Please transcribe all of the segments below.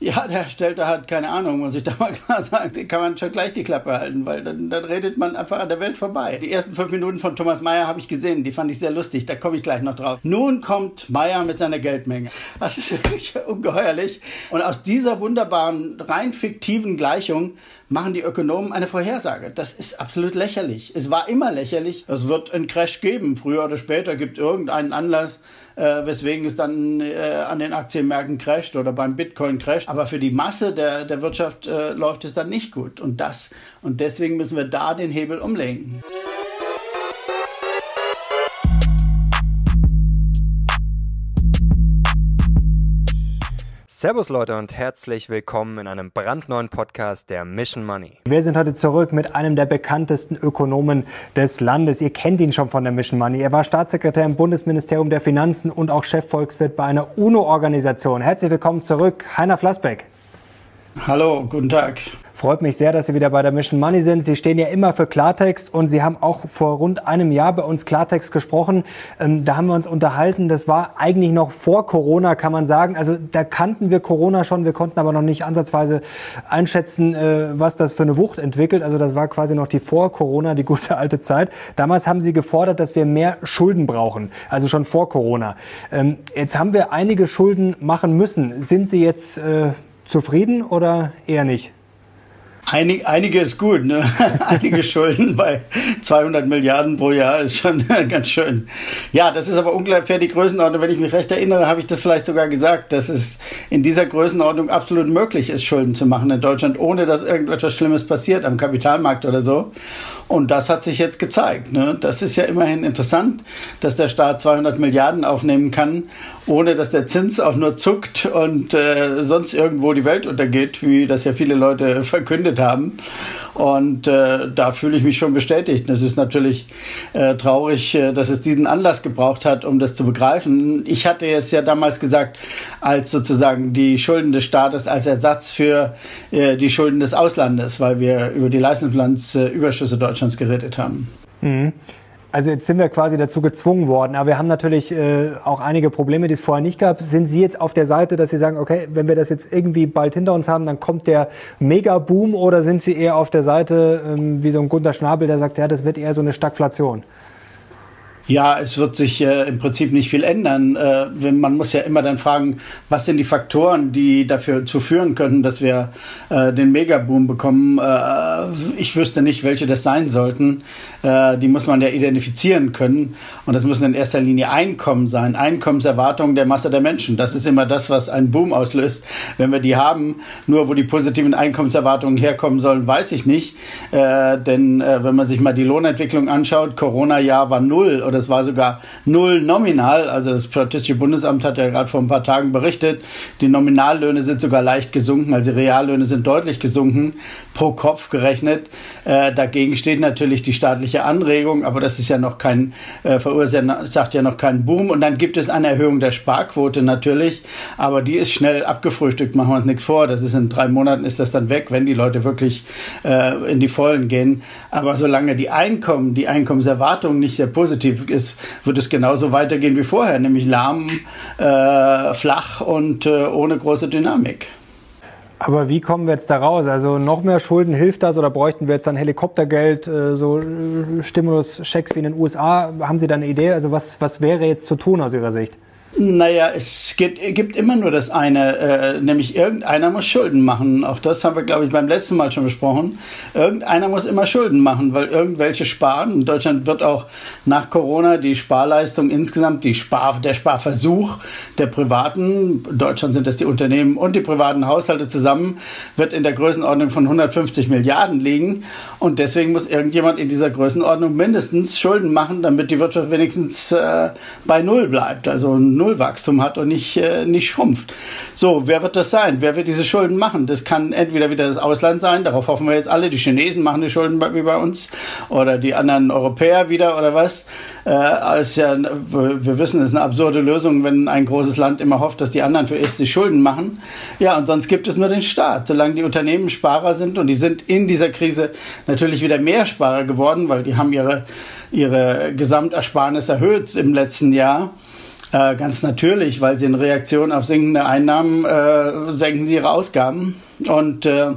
Ja, der stellt da halt keine Ahnung, muss ich da mal klar sagen. Den kann man schon gleich die Klappe halten, weil dann, dann redet man einfach an der Welt vorbei. Die ersten fünf Minuten von Thomas Mayer habe ich gesehen, die fand ich sehr lustig, da komme ich gleich noch drauf. Nun kommt Mayer mit seiner Geldmenge. Das ist wirklich ungeheuerlich. Und aus dieser wunderbaren, rein fiktiven Gleichung machen die Ökonomen eine Vorhersage. Das ist absolut lächerlich. Es war immer lächerlich. Es wird einen Crash geben. Früher oder später gibt irgendeinen Anlass, äh, weswegen es dann äh, an den Aktienmärkten crasht oder beim Bitcoin crasht. Aber für die Masse der, der Wirtschaft äh, läuft es dann nicht gut. Und das, und deswegen müssen wir da den Hebel umlenken. Servus Leute und herzlich willkommen in einem brandneuen Podcast der Mission Money. Wir sind heute zurück mit einem der bekanntesten Ökonomen des Landes. Ihr kennt ihn schon von der Mission Money. Er war Staatssekretär im Bundesministerium der Finanzen und auch Chefvolkswirt bei einer UNO-Organisation. Herzlich willkommen zurück, Heiner Flassbeck. Hallo, guten Tag. Freut mich sehr, dass Sie wieder bei der Mission Money sind. Sie stehen ja immer für Klartext und Sie haben auch vor rund einem Jahr bei uns Klartext gesprochen. Ähm, da haben wir uns unterhalten. Das war eigentlich noch vor Corona, kann man sagen. Also da kannten wir Corona schon. Wir konnten aber noch nicht ansatzweise einschätzen, äh, was das für eine Wucht entwickelt. Also das war quasi noch die vor Corona, die gute alte Zeit. Damals haben Sie gefordert, dass wir mehr Schulden brauchen. Also schon vor Corona. Ähm, jetzt haben wir einige Schulden machen müssen. Sind Sie jetzt äh, zufrieden oder eher nicht? Einig, einige ist gut, ne? einige Schulden bei 200 Milliarden pro Jahr ist schon ganz schön. Ja, das ist aber ungefähr die Größenordnung. Wenn ich mich recht erinnere, habe ich das vielleicht sogar gesagt, dass es in dieser Größenordnung absolut möglich ist, Schulden zu machen in Deutschland, ohne dass irgendetwas Schlimmes passiert am Kapitalmarkt oder so. Und das hat sich jetzt gezeigt. Ne? Das ist ja immerhin interessant, dass der Staat 200 Milliarden aufnehmen kann, ohne dass der Zins auch nur zuckt und äh, sonst irgendwo die Welt untergeht, wie das ja viele Leute verkündet haben. Und äh, da fühle ich mich schon bestätigt. Es ist natürlich äh, traurig, äh, dass es diesen Anlass gebraucht hat, um das zu begreifen. Ich hatte es ja damals gesagt, als sozusagen die Schulden des Staates als Ersatz für äh, die Schulden des Auslandes, weil wir über die Leistungsbilanzüberschüsse Deutschlands geredet haben. Mhm. Also jetzt sind wir quasi dazu gezwungen worden, aber wir haben natürlich äh, auch einige Probleme, die es vorher nicht gab. Sind Sie jetzt auf der Seite, dass Sie sagen, okay, wenn wir das jetzt irgendwie bald hinter uns haben, dann kommt der Mega-Boom oder sind Sie eher auf der Seite ähm, wie so ein Gunter Schnabel, der sagt, ja, das wird eher so eine Stagflation? Ja, es wird sich äh, im Prinzip nicht viel ändern. Äh, man muss ja immer dann fragen, was sind die Faktoren, die dafür zu führen können, dass wir äh, den Megaboom bekommen. Äh, ich wüsste nicht, welche das sein sollten. Äh, die muss man ja identifizieren können. Und das müssen in erster Linie Einkommen sein, Einkommenserwartungen der Masse der Menschen. Das ist immer das, was einen Boom auslöst. Wenn wir die haben, nur wo die positiven Einkommenserwartungen herkommen sollen, weiß ich nicht. Äh, denn wenn man sich mal die Lohnentwicklung anschaut, Corona-Jahr war null oder das war sogar null nominal. Also das Statistische Bundesamt hat ja gerade vor ein paar Tagen berichtet, die Nominallöhne sind sogar leicht gesunken, also die Reallöhne sind deutlich gesunken, pro Kopf gerechnet. Äh, dagegen steht natürlich die staatliche Anregung, aber das ist ja noch kein, äh, verursacht ja noch keinen Boom. Und dann gibt es eine Erhöhung der Sparquote natürlich, aber die ist schnell abgefrühstückt, machen wir uns nichts vor. Das ist in drei Monaten ist das dann weg, wenn die Leute wirklich äh, in die Vollen gehen. Aber solange die Einkommen, die Einkommenserwartung nicht sehr positiv ist, wird es genauso weitergehen wie vorher, nämlich lahm, äh, flach und äh, ohne große Dynamik. Aber wie kommen wir jetzt da raus? Also noch mehr Schulden hilft das oder bräuchten wir jetzt dann Helikoptergeld, äh, so äh, Stimulus-Schecks wie in den USA? Haben Sie da eine Idee? Also was, was wäre jetzt zu tun aus Ihrer Sicht? Naja, es gibt, gibt immer nur das eine, äh, nämlich irgendeiner muss Schulden machen. Auch das haben wir, glaube ich, beim letzten Mal schon besprochen. Irgendeiner muss immer Schulden machen, weil irgendwelche sparen. In Deutschland wird auch nach Corona die Sparleistung insgesamt, die Spar, der Sparversuch der Privaten, in Deutschland sind das die Unternehmen und die privaten Haushalte zusammen, wird in der Größenordnung von 150 Milliarden liegen. Und deswegen muss irgendjemand in dieser Größenordnung mindestens Schulden machen, damit die Wirtschaft wenigstens äh, bei Null bleibt. Also Null Nullwachstum hat und nicht, äh, nicht schrumpft. So, wer wird das sein? Wer wird diese Schulden machen? Das kann entweder wieder das Ausland sein, darauf hoffen wir jetzt alle. Die Chinesen machen die Schulden wie bei uns oder die anderen Europäer wieder oder was. Äh, ist ja, wir wissen, es ist eine absurde Lösung, wenn ein großes Land immer hofft, dass die anderen für es die Schulden machen. Ja, und sonst gibt es nur den Staat. Solange die Unternehmen Sparer sind und die sind in dieser Krise natürlich wieder mehr Sparer geworden, weil die haben ihre, ihre Gesamtersparnis erhöht im letzten Jahr Äh, ganz natürlich, weil sie in Reaktion auf sinkende Einnahmen äh, senken sie ihre Ausgaben. Und äh,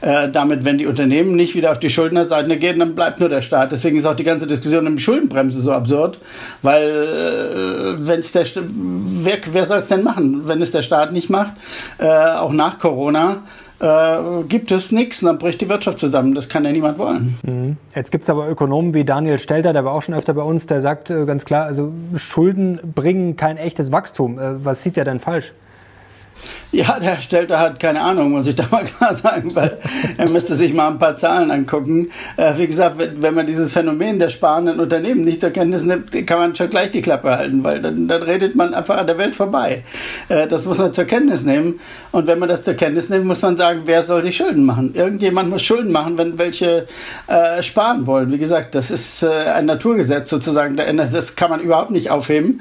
äh, damit, wenn die Unternehmen nicht wieder auf die Schuldnerseite gehen, dann bleibt nur der Staat. Deswegen ist auch die ganze Diskussion um die Schuldenbremse so absurd, weil äh, wenn der wer, wer soll es denn machen, wenn es der Staat nicht macht, äh, auch nach Corona, äh, gibt es nichts, dann bricht die Wirtschaft zusammen. Das kann ja niemand wollen. Mhm. Jetzt gibt es aber Ökonomen wie Daniel Stelter, der war auch schon öfter bei uns, der sagt äh, ganz klar, also Schulden bringen kein echtes Wachstum. Äh, was sieht er denn falsch? Ja, der Stellte hat keine Ahnung, muss ich da mal klar sagen, weil er müsste sich mal ein paar Zahlen angucken. Äh, wie gesagt, wenn man dieses Phänomen der sparenden Unternehmen nicht zur Kenntnis nimmt, kann man schon gleich die Klappe halten, weil dann, dann redet man einfach an der Welt vorbei. Äh, das muss man zur Kenntnis nehmen. Und wenn man das zur Kenntnis nimmt, muss man sagen, wer soll sich Schulden machen? Irgendjemand muss Schulden machen, wenn welche äh, sparen wollen. Wie gesagt, das ist ein Naturgesetz sozusagen. Das kann man überhaupt nicht aufheben.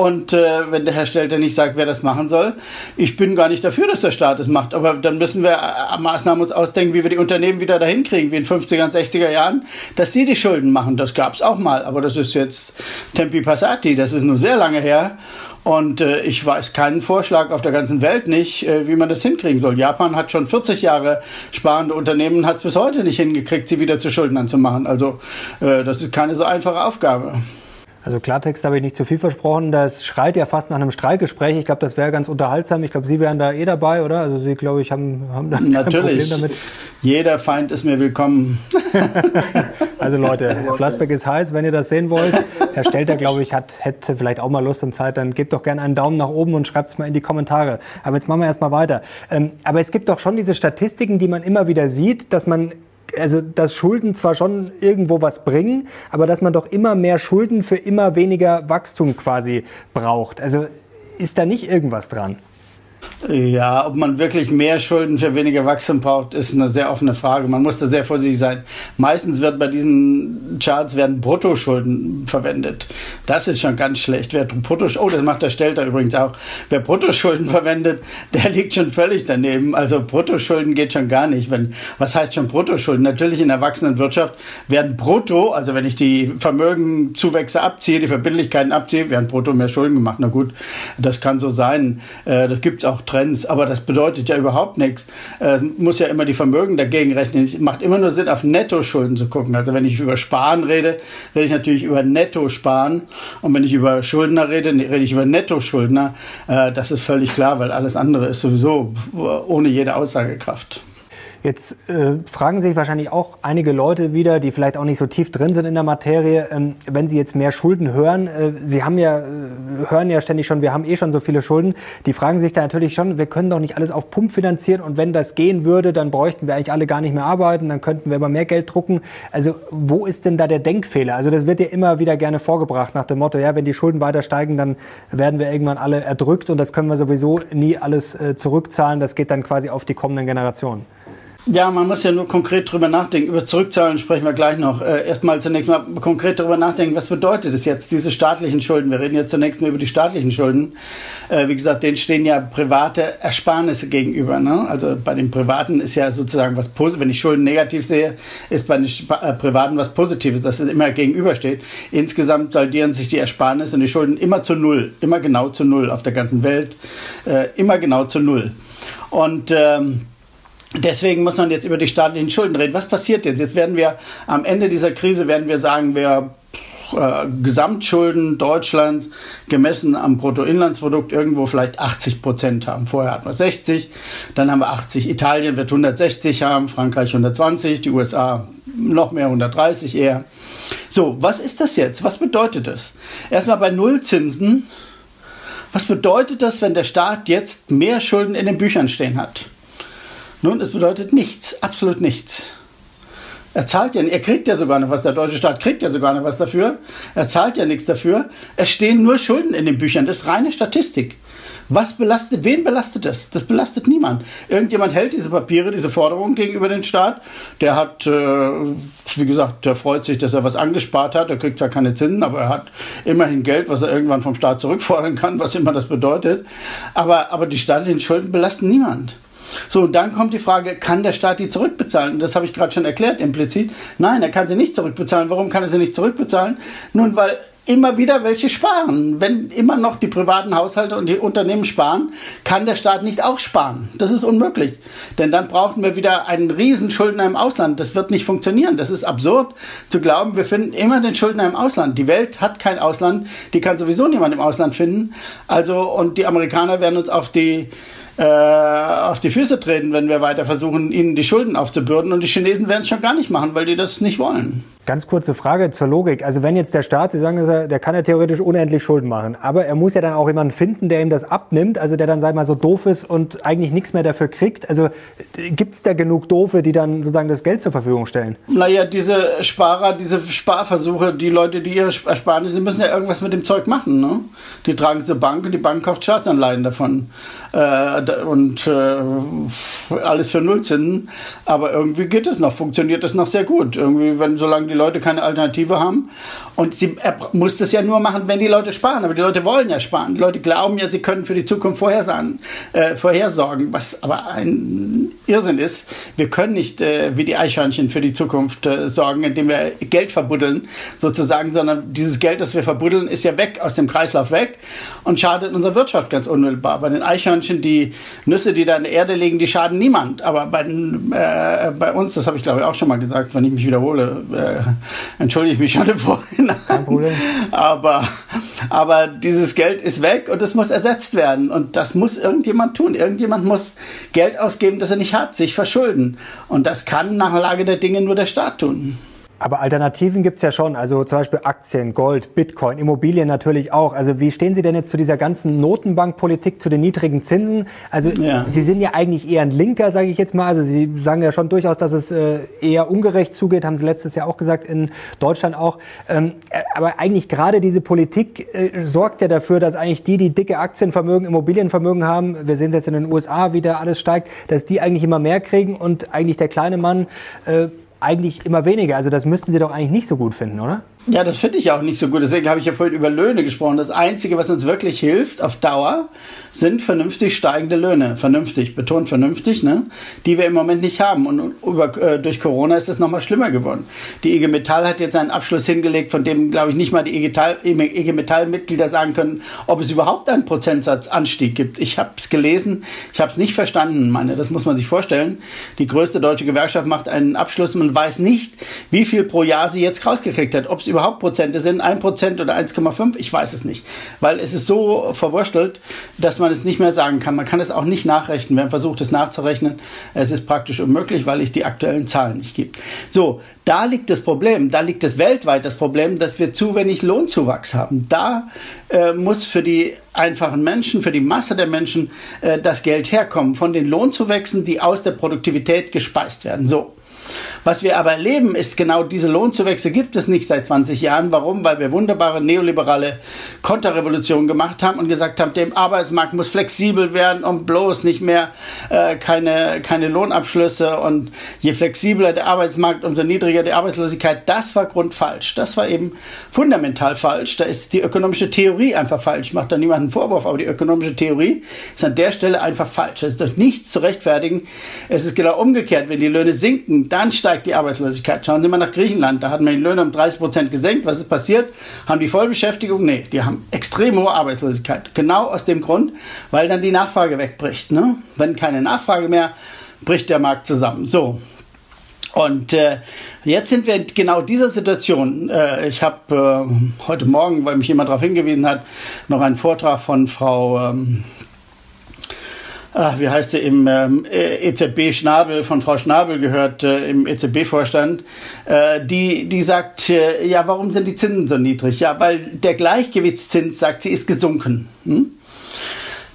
Und äh, wenn der Herr Stelter nicht sagt, wer das machen soll, ich bin gar nicht dafür, dass der Staat es macht. Aber dann müssen wir äh, Maßnahmen uns ausdenken, wie wir die Unternehmen wieder dahin kriegen, wie in 50er und 60er Jahren, dass sie die Schulden machen. Das gab es auch mal. Aber das ist jetzt Tempi Passati. Das ist nur sehr lange her. Und äh, ich weiß keinen Vorschlag auf der ganzen Welt nicht, äh, wie man das hinkriegen soll. Japan hat schon 40 Jahre sparende Unternehmen, hat es bis heute nicht hingekriegt, sie wieder zu Schuldnern zu machen. Also äh, das ist keine so einfache Aufgabe. Also Klartext habe ich nicht zu viel versprochen. Das schreit ja fast nach einem Streikgespräch. Ich glaube, das wäre ganz unterhaltsam. Ich glaube, Sie wären da eh dabei, oder? Also Sie, glaube ich, haben, haben da Natürlich. Problem damit. Jeder Feind ist mir willkommen. also Leute, Herr Flassbeck ist heiß, wenn ihr das sehen wollt. Herr Stelter, glaube ich, hat, hätte vielleicht auch mal Lust und Zeit. Dann gebt doch gerne einen Daumen nach oben und schreibt es mal in die Kommentare. Aber jetzt machen wir erstmal weiter. Ähm, aber es gibt doch schon diese Statistiken, die man immer wieder sieht, dass man also dass Schulden zwar schon irgendwo was bringen, aber dass man doch immer mehr Schulden für immer weniger Wachstum quasi braucht. Also ist da nicht irgendwas dran? Ja, ob man wirklich mehr Schulden für weniger Wachstum braucht, ist eine sehr offene Frage. Man muss da sehr vorsichtig sein. Meistens wird bei diesen Charts werden Bruttoschulden verwendet. Das ist schon ganz schlecht. Wer oh, das macht der Stelter übrigens auch. Wer Bruttoschulden verwendet, der liegt schon völlig daneben. Also Bruttoschulden geht schon gar nicht. Wenn, was heißt schon Bruttoschulden? Natürlich in der wachsenden Wirtschaft werden brutto, also wenn ich die Vermögenzuwächse abziehe, die Verbindlichkeiten abziehe, werden brutto mehr Schulden gemacht. Na gut, das kann so sein. Äh, das gibt es auch Trends, aber das bedeutet ja überhaupt nichts. Äh, muss ja immer die Vermögen dagegen rechnen. Es macht immer nur Sinn, auf Nettoschulden zu gucken. Also wenn ich über Sparen rede, rede ich natürlich über Nettosparen. Und wenn ich über Schuldner rede, rede ich über Nettoschuldner. Äh, das ist völlig klar, weil alles andere ist sowieso ohne jede Aussagekraft. Jetzt äh, fragen sich wahrscheinlich auch einige Leute wieder, die vielleicht auch nicht so tief drin sind in der Materie, ähm, wenn sie jetzt mehr Schulden hören. Äh, sie haben ja, äh, hören ja ständig schon, wir haben eh schon so viele Schulden. Die fragen sich da natürlich schon, wir können doch nicht alles auf Pump finanzieren und wenn das gehen würde, dann bräuchten wir eigentlich alle gar nicht mehr arbeiten, dann könnten wir immer mehr Geld drucken. Also wo ist denn da der Denkfehler? Also das wird ja immer wieder gerne vorgebracht nach dem Motto, ja, wenn die Schulden weiter steigen, dann werden wir irgendwann alle erdrückt und das können wir sowieso nie alles äh, zurückzahlen. Das geht dann quasi auf die kommenden Generationen. Ja, man muss ja nur konkret drüber nachdenken. Über Zurückzahlen sprechen wir gleich noch. Äh, erstmal zunächst mal konkret darüber nachdenken, was bedeutet es jetzt, diese staatlichen Schulden? Wir reden jetzt zunächst nur über die staatlichen Schulden. Äh, wie gesagt, denen stehen ja private Ersparnisse gegenüber. Ne? Also bei den Privaten ist ja sozusagen was Positives. Wenn ich Schulden negativ sehe, ist bei den äh, Privaten was Positives, dass es immer gegenübersteht. Insgesamt saldieren sich die Ersparnisse und die Schulden immer zu Null. Immer genau zu Null auf der ganzen Welt. Äh, immer genau zu Null. Und ähm, Deswegen muss man jetzt über die staatlichen Schulden reden. Was passiert jetzt? Jetzt werden wir am Ende dieser Krise werden wir sagen, wir äh, Gesamtschulden Deutschlands gemessen am Bruttoinlandsprodukt irgendwo vielleicht 80 Prozent haben. Vorher hatten wir 60, dann haben wir 80. Italien wird 160 haben, Frankreich 120, die USA noch mehr 130 eher. So, was ist das jetzt? Was bedeutet das? Erstmal bei Nullzinsen. Was bedeutet das, wenn der Staat jetzt mehr Schulden in den Büchern stehen hat? Nun, es bedeutet nichts, absolut nichts. Er zahlt ja, er kriegt ja sogar noch was, der deutsche Staat kriegt ja sogar noch was dafür. Er zahlt ja nichts dafür. Es stehen nur Schulden in den Büchern. Das ist reine Statistik. Was belastet, wen belastet das? Das belastet niemand. Irgendjemand hält diese Papiere, diese Forderungen gegenüber dem Staat. Der hat, äh, wie gesagt, der freut sich, dass er was angespart hat. Er kriegt zwar keine Zinsen, aber er hat immerhin Geld, was er irgendwann vom Staat zurückfordern kann, was immer das bedeutet. Aber, aber die staatlichen Schulden belasten niemand. So, und dann kommt die Frage, kann der Staat die zurückbezahlen? Das habe ich gerade schon erklärt implizit. Nein, er kann sie nicht zurückbezahlen. Warum kann er sie nicht zurückbezahlen? Nun, weil immer wieder welche sparen. Wenn immer noch die privaten Haushalte und die Unternehmen sparen, kann der Staat nicht auch sparen. Das ist unmöglich. Denn dann brauchen wir wieder einen riesen Schuldner im Ausland. Das wird nicht funktionieren. Das ist absurd zu glauben, wir finden immer den Schuldner im Ausland. Die Welt hat kein Ausland. Die kann sowieso niemand im Ausland finden. Also, und die Amerikaner werden uns auf die äh, auf die Füße treten, wenn wir weiter versuchen, ihnen die Schulden aufzubürden. Und die Chinesen werden es schon gar nicht machen, weil die das nicht wollen. Ganz kurze Frage zur Logik. Also wenn jetzt der Staat, Sie sagen, der kann ja theoretisch unendlich Schulden machen, aber er muss ja dann auch jemanden finden, der ihm das abnimmt, also der dann, sag mal, so doof ist und eigentlich nichts mehr dafür kriegt. Also gibt es da genug Doofe, die dann sozusagen das Geld zur Verfügung stellen? Naja, diese Sparer, diese Sparversuche, die Leute, die ihre Ersparnisse, müssen ja irgendwas mit dem Zeug machen. Ne? Die tragen zur Bank und die Bank kauft Staatsanleihen davon. Äh, und äh, alles für Nullzinsen. Aber irgendwie geht es noch, funktioniert es noch sehr gut. Irgendwie, wenn solange die Leute keine Alternative haben. Und sie, er muss das ja nur machen, wenn die Leute sparen. Aber die Leute wollen ja sparen. Die Leute glauben ja, sie können für die Zukunft vorhersagen, äh, vorhersorgen, was aber ein Irrsinn ist. Wir können nicht äh, wie die Eichhörnchen für die Zukunft äh, sorgen, indem wir Geld verbuddeln, sozusagen, sondern dieses Geld, das wir verbuddeln, ist ja weg, aus dem Kreislauf weg und schadet unserer Wirtschaft ganz unmittelbar. Bei den Eichhörnchen, die Nüsse, die da in der Erde liegen, die schaden niemand. Aber bei, äh, bei uns, das habe ich glaube ich auch schon mal gesagt, wenn ich mich wiederhole, äh, entschuldige ich mich schon im Vorhinein. Kein Problem. Aber, aber dieses Geld ist weg und es muss ersetzt werden. Und das muss irgendjemand tun. Irgendjemand muss Geld ausgeben, das er nicht hat, sich verschulden. Und das kann nach Lage der Dinge nur der Staat tun. Aber Alternativen gibt's ja schon, also zum Beispiel Aktien, Gold, Bitcoin, Immobilien natürlich auch. Also wie stehen Sie denn jetzt zu dieser ganzen Notenbankpolitik, zu den niedrigen Zinsen? Also ja. Sie sind ja eigentlich eher ein Linker, sage ich jetzt mal. Also Sie sagen ja schon durchaus, dass es äh, eher ungerecht zugeht, haben Sie letztes Jahr auch gesagt, in Deutschland auch. Ähm, äh, aber eigentlich gerade diese Politik äh, sorgt ja dafür, dass eigentlich die, die dicke Aktienvermögen, Immobilienvermögen haben, wir sehen es jetzt in den USA, wie da alles steigt, dass die eigentlich immer mehr kriegen und eigentlich der kleine Mann äh, eigentlich immer weniger. Also das müssten Sie doch eigentlich nicht so gut finden, oder? Ja, das finde ich auch nicht so gut. Deswegen habe ich ja vorhin über Löhne gesprochen. Das Einzige, was uns wirklich hilft auf Dauer, sind vernünftig steigende Löhne. Vernünftig, betont vernünftig, ne? die wir im Moment nicht haben. Und über, äh, durch Corona ist es nochmal schlimmer geworden. Die IG Metall hat jetzt einen Abschluss hingelegt, von dem, glaube ich, nicht mal die IG Metall-Mitglieder sagen können, ob es überhaupt einen Prozentsatzanstieg gibt. Ich habe es gelesen, ich habe es nicht verstanden, meine. Das muss man sich vorstellen. Die größte deutsche Gewerkschaft macht einen Abschluss. Man weiß nicht, wie viel pro Jahr sie jetzt rausgekriegt hat. Ob es überhaupt Prozente sind, 1% oder 1,5, ich weiß es nicht. Weil es ist so verwurstelt, dass man es nicht mehr sagen kann. Man kann es auch nicht nachrechnen. Wer versucht es nachzurechnen, es ist praktisch unmöglich, weil es die aktuellen Zahlen nicht gibt. So, da liegt das Problem, da liegt es weltweit das Problem, dass wir zu wenig Lohnzuwachs haben. Da äh, muss für die einfachen Menschen, für die Masse der Menschen äh, das Geld herkommen von den Lohnzuwächsen, die aus der Produktivität gespeist werden. So. Was wir aber erleben, ist genau diese Lohnzuwächse gibt es nicht seit 20 Jahren. Warum? Weil wir wunderbare neoliberale Konterrevolutionen gemacht haben und gesagt haben, dem Arbeitsmarkt muss flexibel werden und bloß nicht mehr äh, keine, keine Lohnabschlüsse. Und je flexibler der Arbeitsmarkt, umso niedriger die Arbeitslosigkeit. Das war grundfalsch. Das war eben fundamental falsch. Da ist die ökonomische Theorie einfach falsch. Ich mache da niemanden Vorwurf, aber die ökonomische Theorie ist an der Stelle einfach falsch. Es ist durch nichts zu rechtfertigen. Es ist genau umgekehrt. Wenn die Löhne sinken, dann steigt steigt die Arbeitslosigkeit. Schauen Sie mal nach Griechenland, da hat man die Löhne um 30 Prozent gesenkt. Was ist passiert? Haben die Vollbeschäftigung? Nee, die haben extrem hohe Arbeitslosigkeit. Genau aus dem Grund, weil dann die Nachfrage wegbricht. Ne? Wenn keine Nachfrage mehr, bricht der Markt zusammen. So, und äh, jetzt sind wir in genau dieser Situation. Äh, ich habe äh, heute Morgen, weil mich jemand darauf hingewiesen hat, noch einen Vortrag von Frau ähm, ach, wie heißt sie, im ähm, EZB Schnabel, von Frau Schnabel gehört, äh, im EZB-Vorstand, äh, die, die sagt, äh, ja, warum sind die Zinsen so niedrig? Ja, weil der Gleichgewichtszins, sagt sie, ist gesunken. Hm?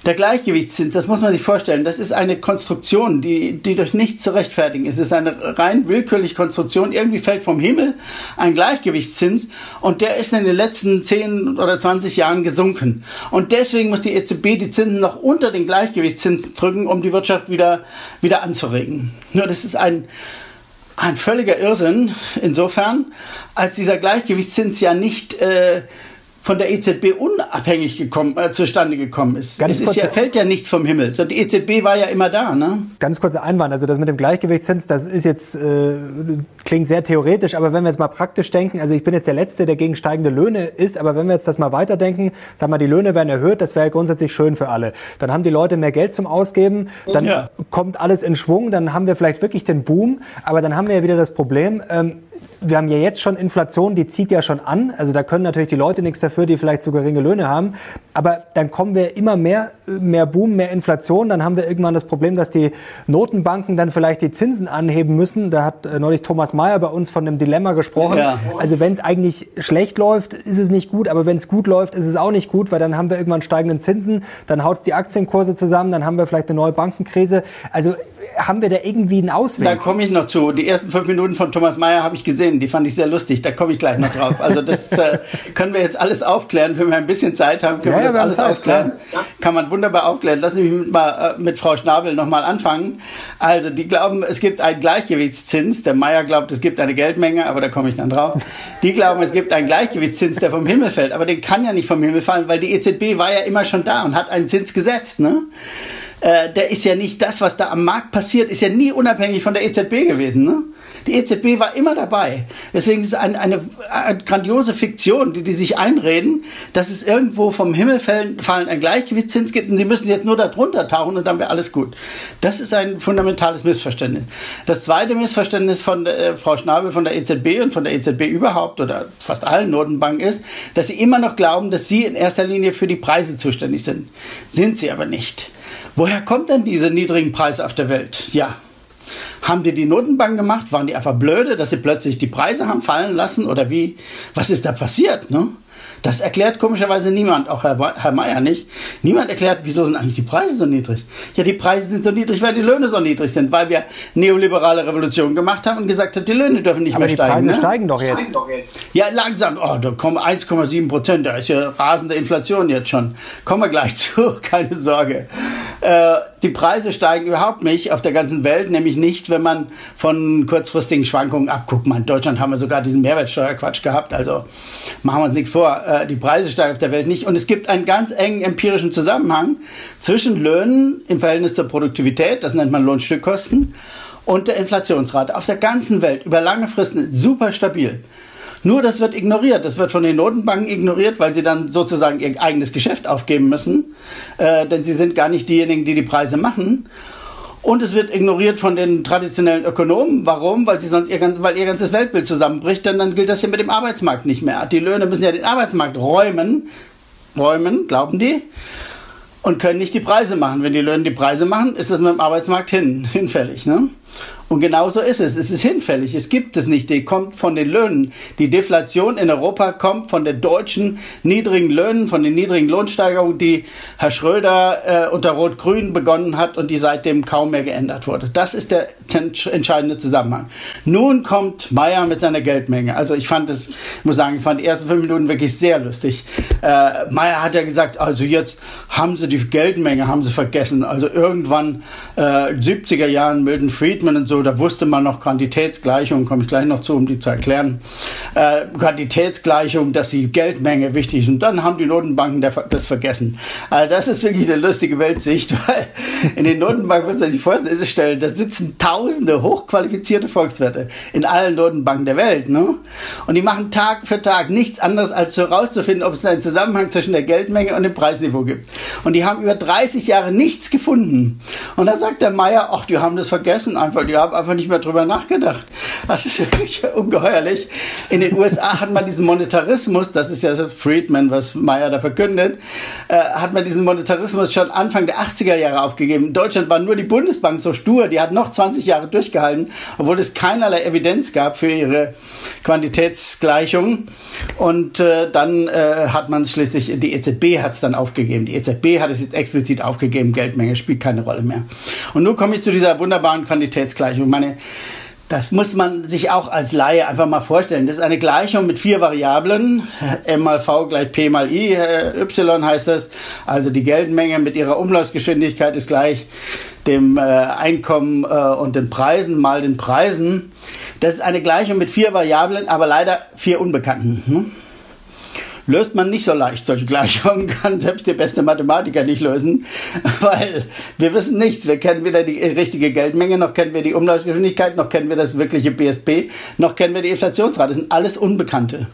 Der Gleichgewichtszins, das muss man sich vorstellen, das ist eine Konstruktion, die, die durch nichts zu rechtfertigen ist. Es ist eine rein willkürliche Konstruktion. Irgendwie fällt vom Himmel ein Gleichgewichtszins und der ist in den letzten 10 oder 20 Jahren gesunken. Und deswegen muss die EZB die Zinsen noch unter den Gleichgewichtszins drücken, um die Wirtschaft wieder, wieder anzuregen. Nur das ist ein, ein völliger Irrsinn insofern, als dieser Gleichgewichtszins ja nicht äh, von der EZB unabhängig gekommen, äh, zustande gekommen ist. Ganz es ist ja, fällt ja nichts vom Himmel. Die EZB war ja immer da. Ne? Ganz kurzer Einwand. Also das mit dem Gleichgewichtszins, das ist jetzt äh, klingt sehr theoretisch, aber wenn wir jetzt mal praktisch denken, also ich bin jetzt der Letzte, der gegen steigende Löhne ist, aber wenn wir jetzt das mal weiterdenken, sagen wir, die Löhne werden erhöht, das wäre grundsätzlich schön für alle. Dann haben die Leute mehr Geld zum Ausgeben, dann ja. kommt alles in Schwung, dann haben wir vielleicht wirklich den Boom, aber dann haben wir ja wieder das Problem, ähm, wir haben ja jetzt schon Inflation, die zieht ja schon an. Also da können natürlich die Leute nichts dafür, die vielleicht so geringe Löhne haben. Aber dann kommen wir immer mehr, mehr Boom, mehr Inflation. Dann haben wir irgendwann das Problem, dass die Notenbanken dann vielleicht die Zinsen anheben müssen. Da hat äh, neulich Thomas Mayer bei uns von dem Dilemma gesprochen. Ja. Also wenn es eigentlich schlecht läuft, ist es nicht gut. Aber wenn es gut läuft, ist es auch nicht gut, weil dann haben wir irgendwann steigenden Zinsen. Dann haut es die Aktienkurse zusammen. Dann haben wir vielleicht eine neue Bankenkrise. Also haben wir da irgendwie einen Ausweg? Da komme ich noch zu. Die ersten fünf Minuten von Thomas Mayer habe ich gesehen. Die fand ich sehr lustig. Da komme ich gleich noch drauf. Also das äh, können wir jetzt alles aufklären. Wenn wir ein bisschen Zeit haben, können ja, wir das alles Zeit, aufklären. Klar. Kann man wunderbar aufklären. Sie mich mal äh, mit Frau Schnabel nochmal anfangen. Also die glauben, es gibt einen Gleichgewichtszins. Der Mayer glaubt, es gibt eine Geldmenge, aber da komme ich dann drauf. Die glauben, es gibt einen Gleichgewichtszins, der vom Himmel fällt. Aber den kann ja nicht vom Himmel fallen, weil die EZB war ja immer schon da und hat einen Zins gesetzt. Ne? Äh, der ist ja nicht das, was da am Markt passiert, ist ja nie unabhängig von der EZB gewesen. Ne? Die EZB war immer dabei. Deswegen ist es eine, eine, eine, grandiose Fiktion, die die sich einreden, dass es irgendwo vom Himmel fallen, fallen ein Gleichgewichtszins gibt und sie müssen jetzt nur darunter tauchen und dann wäre alles gut. Das ist ein fundamentales Missverständnis. Das zweite Missverständnis von äh, Frau Schnabel von der EZB und von der EZB überhaupt oder fast allen Notenbanken ist, dass sie immer noch glauben, dass sie in erster Linie für die Preise zuständig sind. Sind sie aber nicht. Woher kommt denn diese niedrigen Preise auf der Welt? Ja, haben die die Notenbank gemacht? Waren die einfach blöde, dass sie plötzlich die Preise haben fallen lassen? Oder wie? Was ist da passiert? Ne? Das erklärt komischerweise niemand, auch Herr, Herr Mayer nicht. Niemand erklärt, wieso sind eigentlich die Preise so niedrig. Ja, die Preise sind so niedrig, weil die Löhne so niedrig sind, weil wir neoliberale Revolution gemacht haben und gesagt haben, die Löhne dürfen nicht Aber mehr steigen. Die Preise ne? steigen doch jetzt. doch jetzt. Ja, langsam. Oh, da kommen 1,7 Prozent. Da ist ja rasende Inflation jetzt schon. Kommen wir gleich zu, keine Sorge. Äh, die Preise steigen überhaupt nicht auf der ganzen Welt, nämlich nicht, wenn man von kurzfristigen Schwankungen abguckt. in Deutschland haben wir sogar diesen Mehrwertsteuerquatsch gehabt, also machen wir uns nichts vor. Äh, die Preise steigen auf der Welt nicht. Und es gibt einen ganz engen empirischen Zusammenhang zwischen Löhnen im Verhältnis zur Produktivität, das nennt man Lohnstückkosten, und der Inflationsrate auf der ganzen Welt über lange Fristen super stabil. Nur das wird ignoriert. Das wird von den Notenbanken ignoriert, weil sie dann sozusagen ihr eigenes Geschäft aufgeben müssen. Äh, denn sie sind gar nicht diejenigen, die die Preise machen. Und es wird ignoriert von den traditionellen Ökonomen. Warum? Weil sie sonst ihr, weil ihr ganzes Weltbild zusammenbricht, denn dann gilt das ja mit dem Arbeitsmarkt nicht mehr. Die Löhne müssen ja den Arbeitsmarkt räumen. Räumen, glauben die und können nicht die Preise machen. Wenn die Löhne die Preise machen, ist das mit dem Arbeitsmarkt hin, hinfällig. Ne? Und genau so ist es. Es ist hinfällig. Es gibt es nicht. Die kommt von den Löhnen. Die Deflation in Europa kommt von den deutschen niedrigen Löhnen, von den niedrigen Lohnsteigerungen, die Herr Schröder äh, unter Rot-Grün begonnen hat und die seitdem kaum mehr geändert wurde. Das ist der entscheidende Zusammenhang. Nun kommt Meyer mit seiner Geldmenge. Also ich fand es, muss sagen, ich fand die ersten fünf Minuten wirklich sehr lustig. Äh, Meyer hat ja gesagt, also jetzt haben sie die Geldmenge, haben sie vergessen. Also irgendwann äh, 70er Jahren Milton Friedman und so so, da wusste man noch Quantitätsgleichung, komme ich gleich noch zu, um die zu erklären. Äh, Quantitätsgleichung, dass die Geldmenge wichtig ist. Und dann haben die Notenbanken das vergessen. Also das ist wirklich eine lustige Weltsicht, weil in den Notenbanken, muss man sich vorstellen, da sitzen tausende hochqualifizierte Volkswirte in allen Notenbanken der Welt. Ne? Und die machen Tag für Tag nichts anderes, als herauszufinden, ob es einen Zusammenhang zwischen der Geldmenge und dem Preisniveau gibt. Und die haben über 30 Jahre nichts gefunden. Und da sagt der Meier, ach, die haben das vergessen einfach, die haben habe einfach nicht mehr drüber nachgedacht. Das ist wirklich ungeheuerlich. In den USA hat man diesen Monetarismus, das ist ja Friedman, was Meyer da verkündet, äh, hat man diesen Monetarismus schon Anfang der 80er Jahre aufgegeben. In Deutschland war nur die Bundesbank so stur, die hat noch 20 Jahre durchgehalten, obwohl es keinerlei Evidenz gab für ihre Quantitätsgleichung. Und äh, dann äh, hat man schließlich, die EZB hat es dann aufgegeben. Die EZB hat es jetzt explizit aufgegeben, Geldmenge spielt keine Rolle mehr. Und nun komme ich zu dieser wunderbaren Quantitätsgleichung. Gleichung. Meine, das muss man sich auch als Laie einfach mal vorstellen. Das ist eine Gleichung mit vier Variablen. M mal V gleich P mal I. Äh, y heißt das. Also die Geldmenge mit ihrer Umlaufsgeschwindigkeit ist gleich dem äh, Einkommen äh, und den Preisen mal den Preisen. Das ist eine Gleichung mit vier Variablen, aber leider vier Unbekannten. Löst man nicht so leicht solche Gleichungen, kann selbst der beste Mathematiker nicht lösen, weil wir wissen nichts. Wir kennen weder die richtige Geldmenge, noch kennen wir die Umlaufgeschwindigkeit, noch kennen wir das wirkliche BSP, noch kennen wir die Inflationsrate. Das sind alles Unbekannte.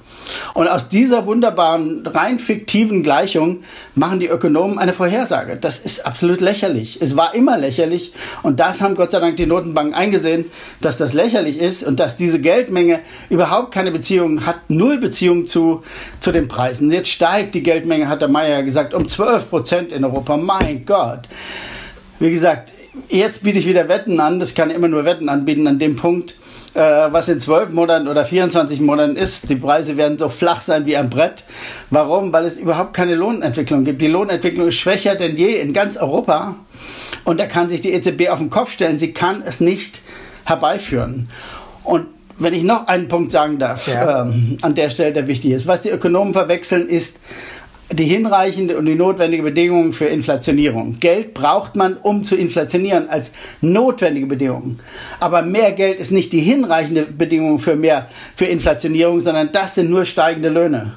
Und aus dieser wunderbaren, rein fiktiven Gleichung machen die Ökonomen eine Vorhersage. Das ist absolut lächerlich. Es war immer lächerlich und das haben Gott sei Dank die Notenbanken eingesehen, dass das lächerlich ist und dass diese Geldmenge überhaupt keine Beziehung hat, null Beziehung zu, zu den Preisen. Jetzt steigt die Geldmenge, hat der Meier gesagt, um 12 Prozent in Europa. Mein Gott. Wie gesagt, jetzt biete ich wieder Wetten an. Das kann immer nur Wetten anbieten an dem Punkt äh, was in zwölf Monaten oder 24 Monaten ist. Die Preise werden so flach sein wie ein Brett. Warum? Weil es überhaupt keine Lohnentwicklung gibt. Die Lohnentwicklung ist schwächer denn je in ganz Europa. Und da kann sich die EZB auf den Kopf stellen. Sie kann es nicht herbeiführen. Und wenn ich noch einen Punkt sagen darf, ja. ähm, an der Stelle, der wichtig ist. Was die Ökonomen verwechseln, ist die hinreichende und die notwendige Bedingung für Inflationierung. Geld braucht man, um zu inflationieren, als notwendige Bedingung. Aber mehr Geld ist nicht die hinreichende Bedingung für mehr für Inflationierung, sondern das sind nur steigende Löhne.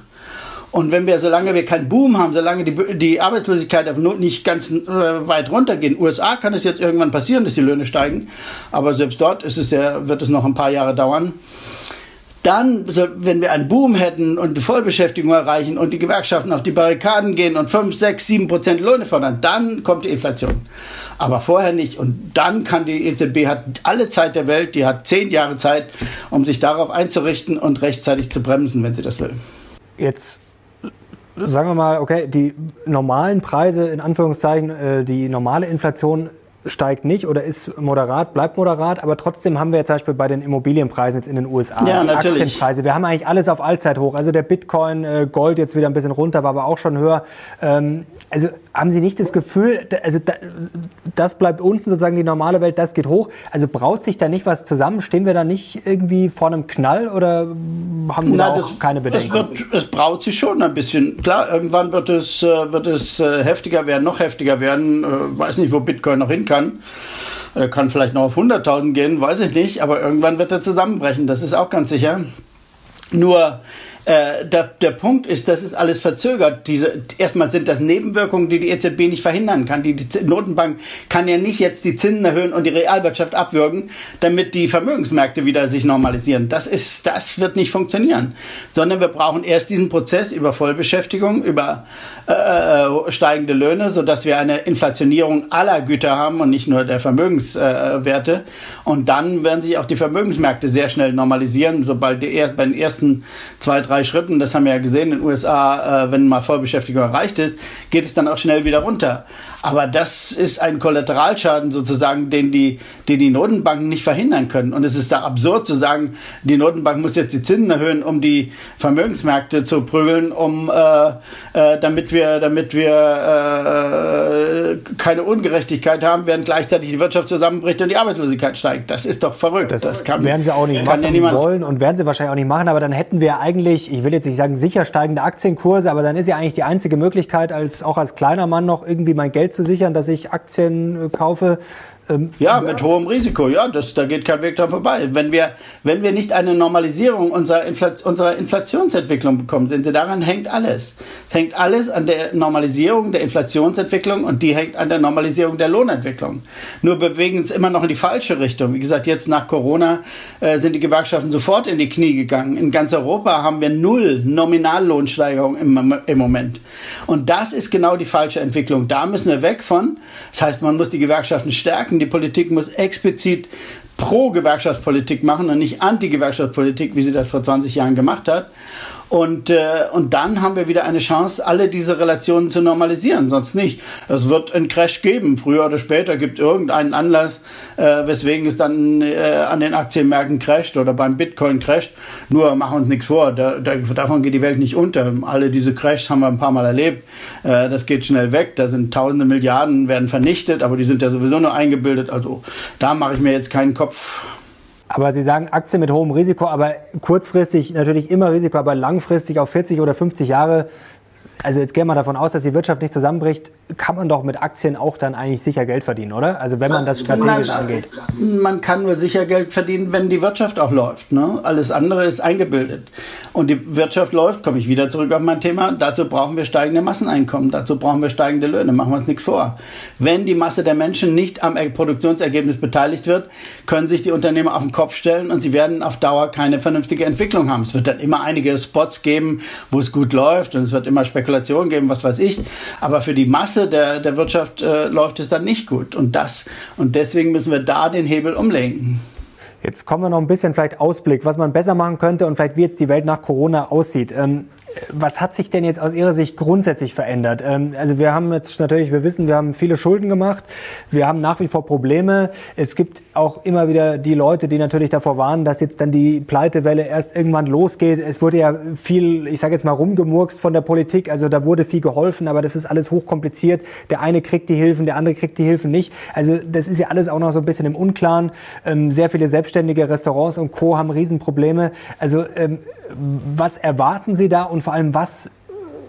Und wenn wir, solange wir keinen Boom haben, solange die, die Arbeitslosigkeit auf Not nicht ganz äh, weit runtergeht, USA kann es jetzt irgendwann passieren, dass die Löhne steigen, aber selbst dort ist es ja, wird es noch ein paar Jahre dauern. Dann, wenn wir einen Boom hätten und die Vollbeschäftigung erreichen und die Gewerkschaften auf die Barrikaden gehen und 5, 6, 7 Prozent Löhne fordern, dann kommt die Inflation. Aber vorher nicht. Und dann kann die EZB hat alle Zeit der Welt, die hat zehn Jahre Zeit, um sich darauf einzurichten und rechtzeitig zu bremsen, wenn sie das will. Jetzt sagen wir mal, okay, die normalen Preise, in Anführungszeichen, äh, die normale Inflation steigt nicht oder ist moderat, bleibt moderat, aber trotzdem haben wir jetzt zum Beispiel bei den Immobilienpreisen jetzt in den USA, ja, die natürlich. Aktienpreise, wir haben eigentlich alles auf Allzeithoch. Also der Bitcoin, äh, Gold jetzt wieder ein bisschen runter, war aber auch schon höher. Ähm, also haben Sie nicht das Gefühl, also das bleibt unten sozusagen die normale Welt, das geht hoch. Also braut sich da nicht was zusammen? Stehen wir da nicht irgendwie vor einem Knall oder haben Sie Na, da auch das, keine Bedenken? Es, wird, es braut sich schon ein bisschen. Klar, irgendwann wird es, äh, wird es äh, heftiger werden, noch heftiger werden. Äh, weiß nicht, wo Bitcoin noch hin kann. Er kann vielleicht noch auf 100.000 gehen, weiß ich nicht, aber irgendwann wird er zusammenbrechen, das ist auch ganz sicher. Nur äh, der, der Punkt ist, das ist alles verzögert. Diese, erstmal sind das Nebenwirkungen, die die EZB nicht verhindern kann. Die, die Notenbank kann ja nicht jetzt die Zinsen erhöhen und die Realwirtschaft abwürgen, damit die Vermögensmärkte wieder sich normalisieren. Das ist, das wird nicht funktionieren. Sondern wir brauchen erst diesen Prozess über Vollbeschäftigung, über äh, äh steigende Löhne, sodass wir eine Inflationierung aller Güter haben und nicht nur der Vermögenswerte. Äh, und dann werden sich auch die Vermögensmärkte sehr schnell normalisieren, sobald die, bei den ersten zwei, drei drei Schritten, das haben wir ja gesehen in den USA, äh, wenn mal Vollbeschäftigung erreicht ist, geht es dann auch schnell wieder runter. Aber das ist ein Kollateralschaden sozusagen, den die, den die Notenbanken nicht verhindern können. Und es ist da absurd zu sagen, die Notenbank muss jetzt die Zinsen erhöhen, um die Vermögensmärkte zu prügeln, um, äh, äh, damit wir, damit wir äh, keine Ungerechtigkeit haben, während gleichzeitig die Wirtschaft zusammenbricht und die Arbeitslosigkeit steigt. Das ist doch verrückt. Das, das kann, werden sie auch nicht machen ja wollen und werden sie wahrscheinlich auch nicht machen. Aber dann hätten wir eigentlich, ich will jetzt nicht sagen sicher steigende Aktienkurse, aber dann ist ja eigentlich die einzige Möglichkeit, als auch als kleiner Mann noch irgendwie mein Geld zu sichern, dass ich Aktien äh, kaufe, ähm, ja, mit hohem Risiko, ja, das, da geht kein Weg dran vorbei. Wenn wir, wenn wir nicht eine Normalisierung unserer, Inflation, unserer Inflationsentwicklung bekommen, sind, daran hängt alles. Es hängt alles an der Normalisierung der Inflationsentwicklung und die hängt an der Normalisierung der Lohnentwicklung. Nur bewegen es immer noch in die falsche Richtung. Wie gesagt, jetzt nach Corona äh, sind die Gewerkschaften sofort in die Knie gegangen. In ganz Europa haben wir null Nominallohnsteigerung im, im Moment. Und das ist genau die falsche Entwicklung. Da müssen wir weg von. Das heißt, man muss die Gewerkschaften stärken merken, die Politik muss explizit Pro-Gewerkschaftspolitik machen und nicht Anti-Gewerkschaftspolitik, wie sie das vor 20 Jahren gemacht hat. Und, äh, und dann haben wir wieder eine Chance, alle diese Relationen zu normalisieren, sonst nicht. Es wird einen Crash geben, früher oder später gibt irgendeinen Anlass, äh, weswegen es dann äh, an den Aktienmärkten crasht oder beim Bitcoin crasht. Nur machen uns nichts vor, da, da, davon geht die Welt nicht unter. Alle diese Crashs haben wir ein paar Mal erlebt. Äh, das geht schnell weg, da sind tausende Milliarden, werden vernichtet, aber die sind ja sowieso nur eingebildet. Also da mache ich mir jetzt keinen Kopf. Aber Sie sagen Aktien mit hohem Risiko, aber kurzfristig natürlich immer Risiko, aber langfristig auf 40 oder 50 Jahre also jetzt gehen wir davon aus, dass die Wirtschaft nicht zusammenbricht, kann man doch mit Aktien auch dann eigentlich sicher Geld verdienen, oder? Also wenn man das strategisch Nein, angeht. Man kann nur sicher Geld verdienen, wenn die Wirtschaft auch läuft. Ne? Alles andere ist eingebildet. Und die Wirtschaft läuft, komme ich wieder zurück auf mein Thema, dazu brauchen wir steigende Masseneinkommen, dazu brauchen wir steigende Löhne, machen wir uns nichts vor. Wenn die Masse der Menschen nicht am Produktionsergebnis beteiligt wird, können sich die Unternehmer auf den Kopf stellen und sie werden auf Dauer keine vernünftige Entwicklung haben. Es wird dann immer einige Spots geben, wo es gut läuft und es wird immer Spekulation geben, was weiß ich. Aber für die Masse der, der Wirtschaft äh, läuft es dann nicht gut. Und das, und deswegen müssen wir da den Hebel umlenken. Jetzt kommen wir noch ein bisschen vielleicht Ausblick, was man besser machen könnte und vielleicht wie jetzt die Welt nach Corona aussieht. Ähm, was hat sich denn jetzt aus Ihrer Sicht grundsätzlich verändert? Ähm, also wir haben jetzt natürlich, wir wissen, wir haben viele Schulden gemacht, wir haben nach wie vor Probleme. Es gibt auch immer wieder die Leute, die natürlich davor warnen, dass jetzt dann die Pleitewelle erst irgendwann losgeht. Es wurde ja viel, ich sage jetzt mal, rumgemurkst von der Politik. Also da wurde viel geholfen, aber das ist alles hochkompliziert. Der eine kriegt die Hilfen, der andere kriegt die Hilfen nicht. Also das ist ja alles auch noch so ein bisschen im Unklaren. Ähm, sehr viele selbstständige Restaurants und Co. haben Riesenprobleme. Also ähm, was erwarten Sie da und vor allem, was,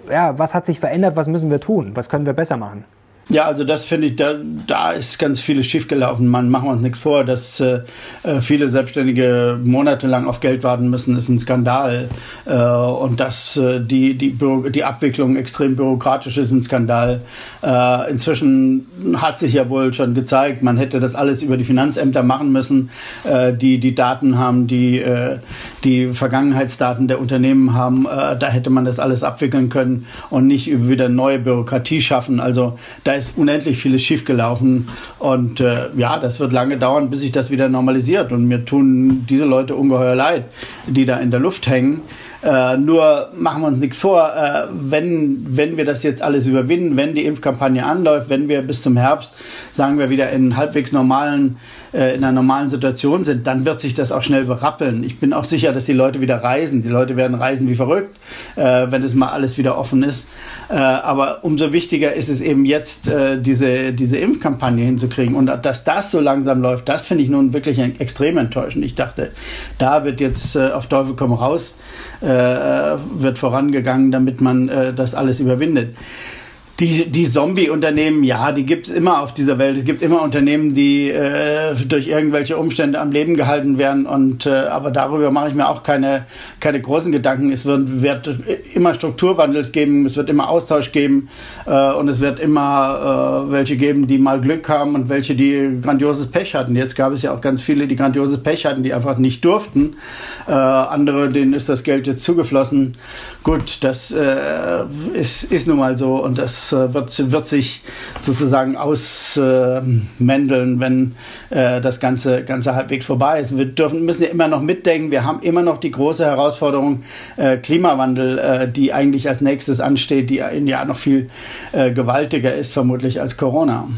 ja, was hat sich verändert, was müssen wir tun, was können wir besser machen? Ja, also das finde ich, da, da ist ganz vieles schiefgelaufen. Man machen wir uns nichts vor, dass äh, äh, viele Selbstständige monatelang auf Geld warten müssen, ist ein Skandal. Äh, und dass äh, die, die, die Abwicklung extrem bürokratisch ist, ein Skandal. Äh, inzwischen hat sich ja wohl schon gezeigt, man hätte das alles über die Finanzämter machen müssen, äh, die die Daten haben, die die Vergangenheitsdaten der Unternehmen haben. Da hätte man das alles abwickeln können und nicht wieder neue Bürokratie schaffen. Also da ist unendlich vieles schiefgelaufen. Und äh, ja, das wird lange dauern, bis sich das wieder normalisiert. Und mir tun diese Leute ungeheuer leid, die da in der Luft hängen. Äh, nur machen wir uns nichts vor, äh, wenn, wenn wir das jetzt alles überwinden, wenn die Impfkampagne anläuft, wenn wir bis zum Herbst, sagen wir, wieder in halbwegs normalen, äh, in einer normalen Situation sind, dann wird sich das auch schnell berappeln. Ich bin auch sicher, dass die Leute wieder reisen. Die Leute werden reisen wie verrückt, äh, wenn es mal alles wieder offen ist. Äh, aber umso wichtiger ist es eben jetzt, äh, diese, diese Impfkampagne hinzukriegen. Und dass das so langsam läuft, das finde ich nun wirklich extrem enttäuschend. Ich dachte, da wird jetzt auf Teufel komm raus äh, wird vorangegangen, damit man äh, das alles überwindet. Die, die Zombie-Unternehmen, ja, die gibt es immer auf dieser Welt. Es gibt immer Unternehmen, die äh, durch irgendwelche Umstände am Leben gehalten werden. Und äh, aber darüber mache ich mir auch keine, keine großen Gedanken. Es wird, wird immer Strukturwandel geben, es wird immer Austausch geben äh, und es wird immer äh, welche geben, die mal Glück haben und welche, die grandioses Pech hatten. Jetzt gab es ja auch ganz viele, die grandioses Pech hatten, die einfach nicht durften. Äh, andere, denen ist das Geld jetzt zugeflossen. Gut, das äh, ist, ist nun mal so und das äh, wird, wird sich sozusagen ausmändeln, wenn äh, das Ganze, Ganze halbwegs vorbei ist. Wir dürfen, müssen ja immer noch mitdenken, wir haben immer noch die große Herausforderung äh, Klimawandel, die eigentlich als nächstes ansteht, die Jahr noch viel gewaltiger ist vermutlich als Corona.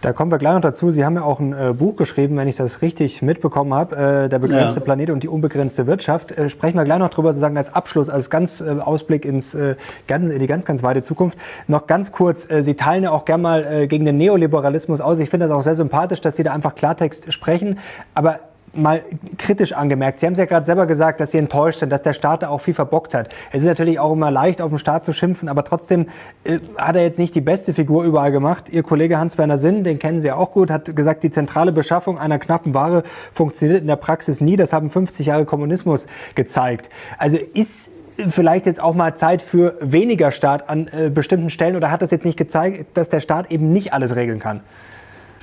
Da kommen wir gleich noch dazu. Sie haben ja auch ein äh, Buch geschrieben, wenn ich das richtig mitbekommen habe, äh, Der begrenzte ja. Planet und die unbegrenzte Wirtschaft. Äh, sprechen wir gleich noch drüber, sozusagen als Abschluss, als ganz äh, Ausblick ins, äh, ganz, in die ganz, ganz weite Zukunft. Noch ganz kurz, äh, Sie teilen ja auch gern mal äh, gegen den Neoliberalismus aus. Ich finde das auch sehr sympathisch, dass Sie da einfach Klartext sprechen. Aber mal kritisch angemerkt. Sie haben es ja gerade selber gesagt, dass Sie enttäuscht sind, dass der Staat da auch viel verbockt hat. Es ist natürlich auch immer leicht, auf den Staat zu schimpfen, aber trotzdem äh, hat er jetzt nicht die beste Figur überall gemacht. Ihr Kollege Hans-Werner Sinn, den kennen Sie ja auch gut, hat gesagt, die zentrale Beschaffung einer knappen Ware funktioniert in der Praxis nie. Das haben 50 Jahre Kommunismus gezeigt. Also ist vielleicht jetzt auch mal Zeit für weniger Staat an äh, bestimmten Stellen oder hat das jetzt nicht gezeigt, dass der Staat eben nicht alles regeln kann?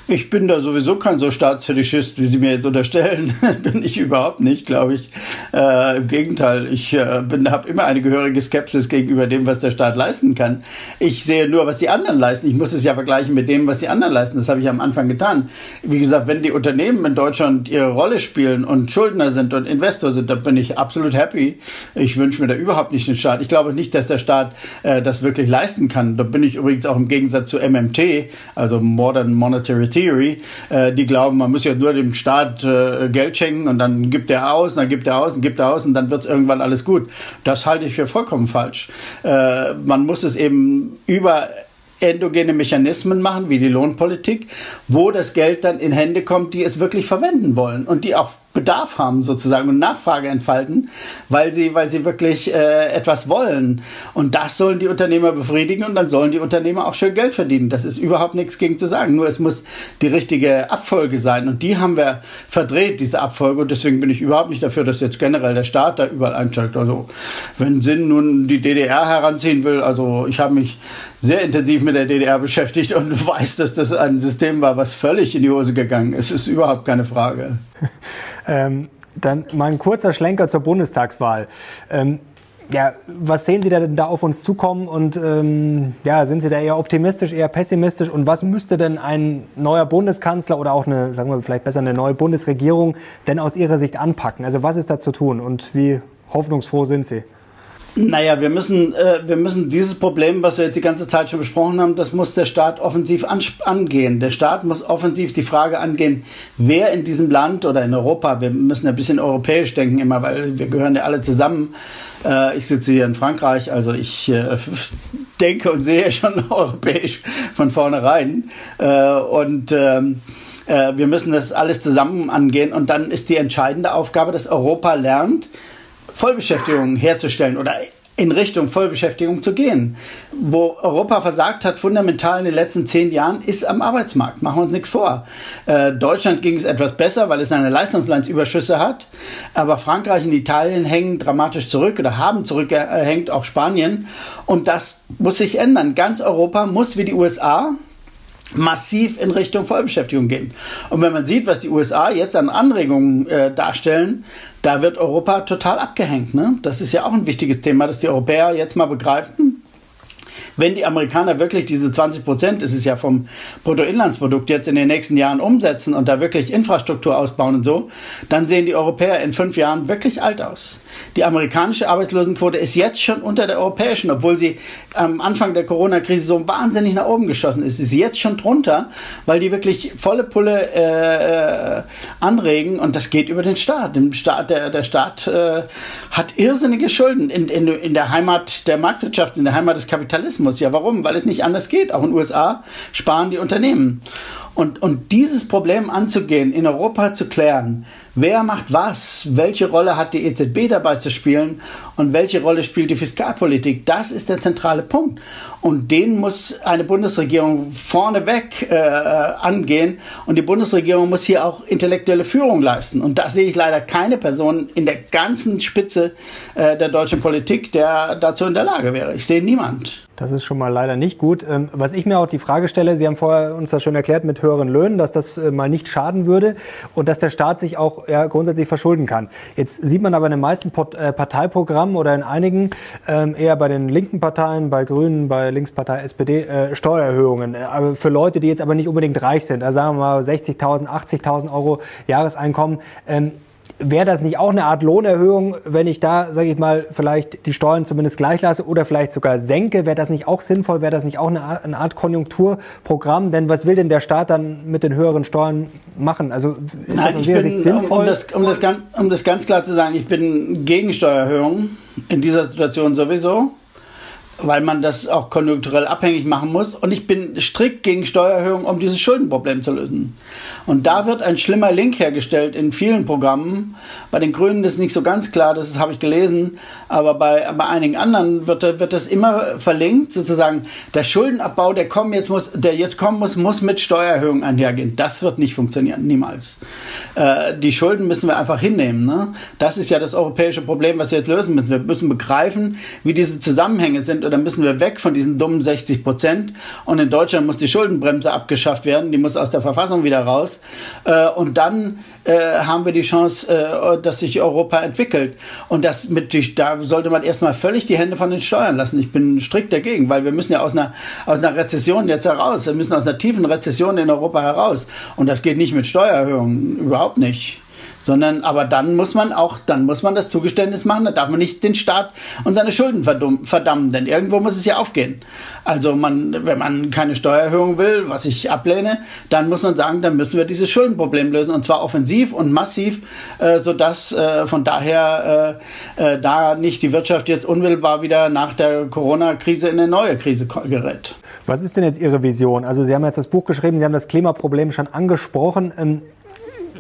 Ich bin da sowieso kein so Staatsfetischist, wie Sie mir jetzt unterstellen. bin ich überhaupt nicht, glaube ich. Äh, Im Gegenteil, ich äh, habe immer eine gehörige Skepsis gegenüber dem, was der Staat leisten kann. Ich sehe nur, was die anderen leisten. Ich muss es ja vergleichen mit dem, was die anderen leisten. Das habe ich am Anfang getan. Wie gesagt, wenn die Unternehmen in Deutschland ihre Rolle spielen und Schuldner sind und Investor sind, dann bin ich absolut happy. Ich wünsche mir da überhaupt nicht den Staat. Ich glaube nicht, dass der Staat äh, das wirklich leisten kann. Da bin ich übrigens auch im Gegensatz zu MMT, also Modern Monetary Theory, äh, die glauben, man muss ja nur dem Staat äh, Geld schenken und dann gibt er aus, dann gibt er aus und gibt er aus und dann wird es irgendwann alles gut. Das halte ich für vollkommen falsch. Äh, man muss es eben über endogene Mechanismen machen, wie die Lohnpolitik, wo das Geld dann in Hände kommt, die es wirklich verwenden wollen und die auch Bedarf haben sozusagen und Nachfrage entfalten, weil sie, weil sie wirklich äh, etwas wollen. Und das sollen die Unternehmer befriedigen und dann sollen die Unternehmer auch schön Geld verdienen. Das ist überhaupt nichts gegen zu sagen. Nur es muss die richtige Abfolge sein. Und die haben wir verdreht, diese Abfolge. Und deswegen bin ich überhaupt nicht dafür, dass jetzt generell der Staat da überall einsteigt. Also wenn Sinn nun die DDR heranziehen will, also ich habe mich sehr intensiv mit der DDR beschäftigt und weiß, dass das ein System war, was völlig in die Hose gegangen ist. Ist überhaupt keine Frage. ähm, dann mal ein kurzer Schlenker zur Bundestagswahl. Ähm, ja, was sehen Sie denn da auf uns zukommen und ähm, ja, sind Sie da eher optimistisch, eher pessimistisch und was müsste denn ein neuer Bundeskanzler oder auch eine, sagen wir vielleicht besser eine neue Bundesregierung denn aus Ihrer Sicht anpacken? Also was ist da zu tun und wie hoffnungsfroh sind Sie? Naja, wir müssen, äh, wir müssen dieses Problem, was wir jetzt die ganze Zeit schon besprochen haben, das muss der Staat offensiv angehen. Der Staat muss offensiv die Frage angehen, wer in diesem Land oder in Europa, wir müssen ein bisschen europäisch denken immer, weil wir gehören ja alle zusammen. Äh, ich sitze hier in Frankreich, also ich äh, denke und sehe schon europäisch von vornherein. Äh, und ähm, äh, wir müssen das alles zusammen angehen und dann ist die entscheidende Aufgabe, dass Europa lernt, Vollbeschäftigung herzustellen oder in Richtung Vollbeschäftigung zu gehen. Wo Europa versagt hat, fundamental in den letzten zehn Jahren, ist am Arbeitsmarkt. Machen wir uns nichts vor. Äh, Deutschland ging es etwas besser, weil es eine Leistungsbilanzüberschüsse hat. Aber Frankreich und Italien hängen dramatisch zurück oder haben zurückgehängt, auch Spanien. Und das muss sich ändern. Ganz Europa muss wie die USA massiv in Richtung Vollbeschäftigung gehen. Und wenn man sieht, was die USA jetzt an Anregungen äh, darstellen, da wird Europa total abgehängt. Ne? Das ist ja auch ein wichtiges Thema, dass die Europäer jetzt mal begreifen, wenn die Amerikaner wirklich diese 20 Prozent, ist ja vom Bruttoinlandsprodukt, jetzt in den nächsten Jahren umsetzen und da wirklich Infrastruktur ausbauen und so, dann sehen die Europäer in fünf Jahren wirklich alt aus. Die amerikanische Arbeitslosenquote ist jetzt schon unter der europäischen, obwohl sie am Anfang der Corona-Krise so wahnsinnig nach oben geschossen ist. Sie ist jetzt schon drunter, weil die wirklich volle Pulle äh, äh, anregen und das geht über den Staat. Dem Staat der, der Staat äh, hat irrsinnige Schulden in, in, in der Heimat der Marktwirtschaft, in der Heimat des Kapitalismus. Ja, warum? Weil es nicht anders geht. Auch in den USA sparen die Unternehmen. Und, und dieses Problem anzugehen, in Europa zu klären, wer macht was, welche Rolle hat die EZB dabei zu spielen und welche Rolle spielt die Fiskalpolitik, das ist der zentrale Punkt. Und den muss eine Bundesregierung vorneweg äh, angehen. Und die Bundesregierung muss hier auch intellektuelle Führung leisten. Und da sehe ich leider keine Person in der ganzen Spitze äh, der deutschen Politik, der dazu in der Lage wäre. Ich sehe niemand. Das ist schon mal leider nicht gut. Ähm, was ich mir auch die Frage stelle, Sie haben vorher uns das schon erklärt mit höheren Löhnen, dass das äh, mal nicht schaden würde und dass der Staat sich auch ja, grundsätzlich verschulden kann. Jetzt sieht man aber in den meisten äh, Parteiprogrammen oder in einigen ähm, eher bei den linken Parteien, bei Grünen, bei Linkspartei, SPD äh, Steuererhöhungen. Aber für Leute, die jetzt aber nicht unbedingt reich sind, also sagen wir mal 60.000, 80.000 Euro Jahreseinkommen. Ähm, Wäre das nicht auch eine Art Lohnerhöhung, wenn ich da, sage ich mal, vielleicht die Steuern zumindest gleich lasse oder vielleicht sogar senke? Wäre das nicht auch sinnvoll? Wäre das nicht auch eine Art, eine Art, Konjunkturprogramm? Denn was will denn der Staat dann mit den höheren Steuern machen? Also ist Nein, das aus Ihrer Sicht sinnvoll? Um das, um, das ganz, um das ganz klar zu sagen, ich bin gegen Steuererhöhungen in dieser Situation sowieso weil man das auch konjunkturell abhängig machen muss. Und ich bin strikt gegen Steuererhöhungen, um dieses Schuldenproblem zu lösen. Und da wird ein schlimmer Link hergestellt in vielen Programmen. Bei den Grünen ist nicht so ganz klar, das habe ich gelesen, aber bei, bei einigen anderen wird, wird das immer verlinkt, sozusagen der Schuldenabbau, der kommen jetzt muss, der jetzt kommen muss, muss mit Steuererhöhungen einhergehen. Das wird nicht funktionieren, niemals. Äh, die Schulden müssen wir einfach hinnehmen. Ne? Das ist ja das europäische Problem, was wir jetzt lösen müssen. Wir müssen begreifen, wie diese Zusammenhänge sind oder müssen wir weg von diesen dummen 60 Prozent. Und in Deutschland muss die Schuldenbremse abgeschafft werden, die muss aus der Verfassung wieder raus. Äh, und dann äh, haben wir die Chance, äh, dass sich Europa entwickelt. Und das mit, da sollte man erstmal völlig die Hände von den Steuern lassen. Ich bin strikt dagegen, weil wir müssen ja aus einer, aus einer Rezession jetzt heraus. Wir müssen aus einer tiefen Rezession in Europa heraus. Und das geht nicht mit Steuererhöhungen, überhaupt nicht sondern aber dann muss man auch, dann muss man das Zugeständnis machen, da darf man nicht den Staat und seine Schulden verdammen, denn irgendwo muss es ja aufgehen. Also man, wenn man keine Steuererhöhung will, was ich ablehne, dann muss man sagen, dann müssen wir dieses Schuldenproblem lösen und zwar offensiv und massiv, äh, sodass äh, von daher äh, äh, da nicht die Wirtschaft jetzt unmittelbar wieder nach der Corona-Krise in eine neue Krise gerät. Was ist denn jetzt Ihre Vision? Also Sie haben jetzt das Buch geschrieben, Sie haben das Klimaproblem schon angesprochen. Ähm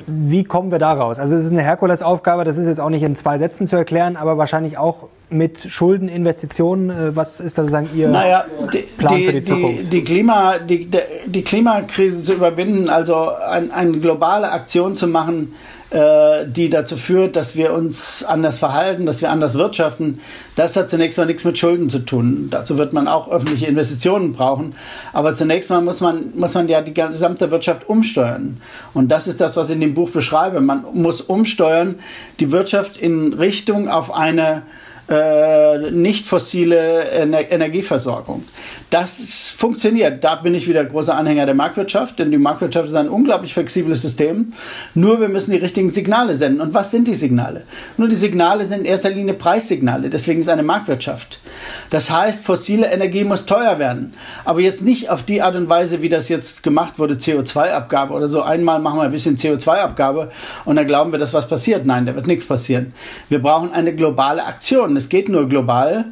Wie kommen wir da raus? Also es ist eine Herkulesaufgabe, das ist jetzt auch nicht in zwei Sätzen zu erklären, aber wahrscheinlich auch mit Schulden, Investitionen. Äh, was ist da sozusagen Ihr naja, die, Plan die, für die Zukunft? Die, die, Klima, die, die Klimakrise zu überwinden, also ein, eine globale Aktion zu machen, äh, die dazu führt, dass wir uns anders verhalten, dass wir anders wirtschaften, das hat zunächst mal nichts mit Schulden zu tun. Dazu wird man auch öffentliche Investitionen brauchen. Aber zunächst mal muss man, muss man ja die gesamte Wirtschaft umsteuern. Und das ist das, was ich in dem Buch beschreibe. Man muss umsteuern, die Wirtschaft in Richtung auf eine äh, nicht fossile Ener Energieversorgung. Das funktioniert. Da bin ich wieder großer Anhänger der Marktwirtschaft, denn die Marktwirtschaft ist ein unglaublich flexibles System. Nur wir müssen die richtigen Signale senden. Und was sind die Signale? Nur die Signale sind in erster Linie Preissignale. Deswegen ist eine Marktwirtschaft. Das heißt, fossile Energie muss teuer werden. Aber jetzt nicht auf die Art und Weise, wie das jetzt gemacht wurde, CO2-Abgabe oder so. Einmal machen wir ein bisschen CO2-Abgabe und dann glauben wir, dass was passiert. Nein, da wird nichts passieren. Wir brauchen eine globale Aktion es geht nur global.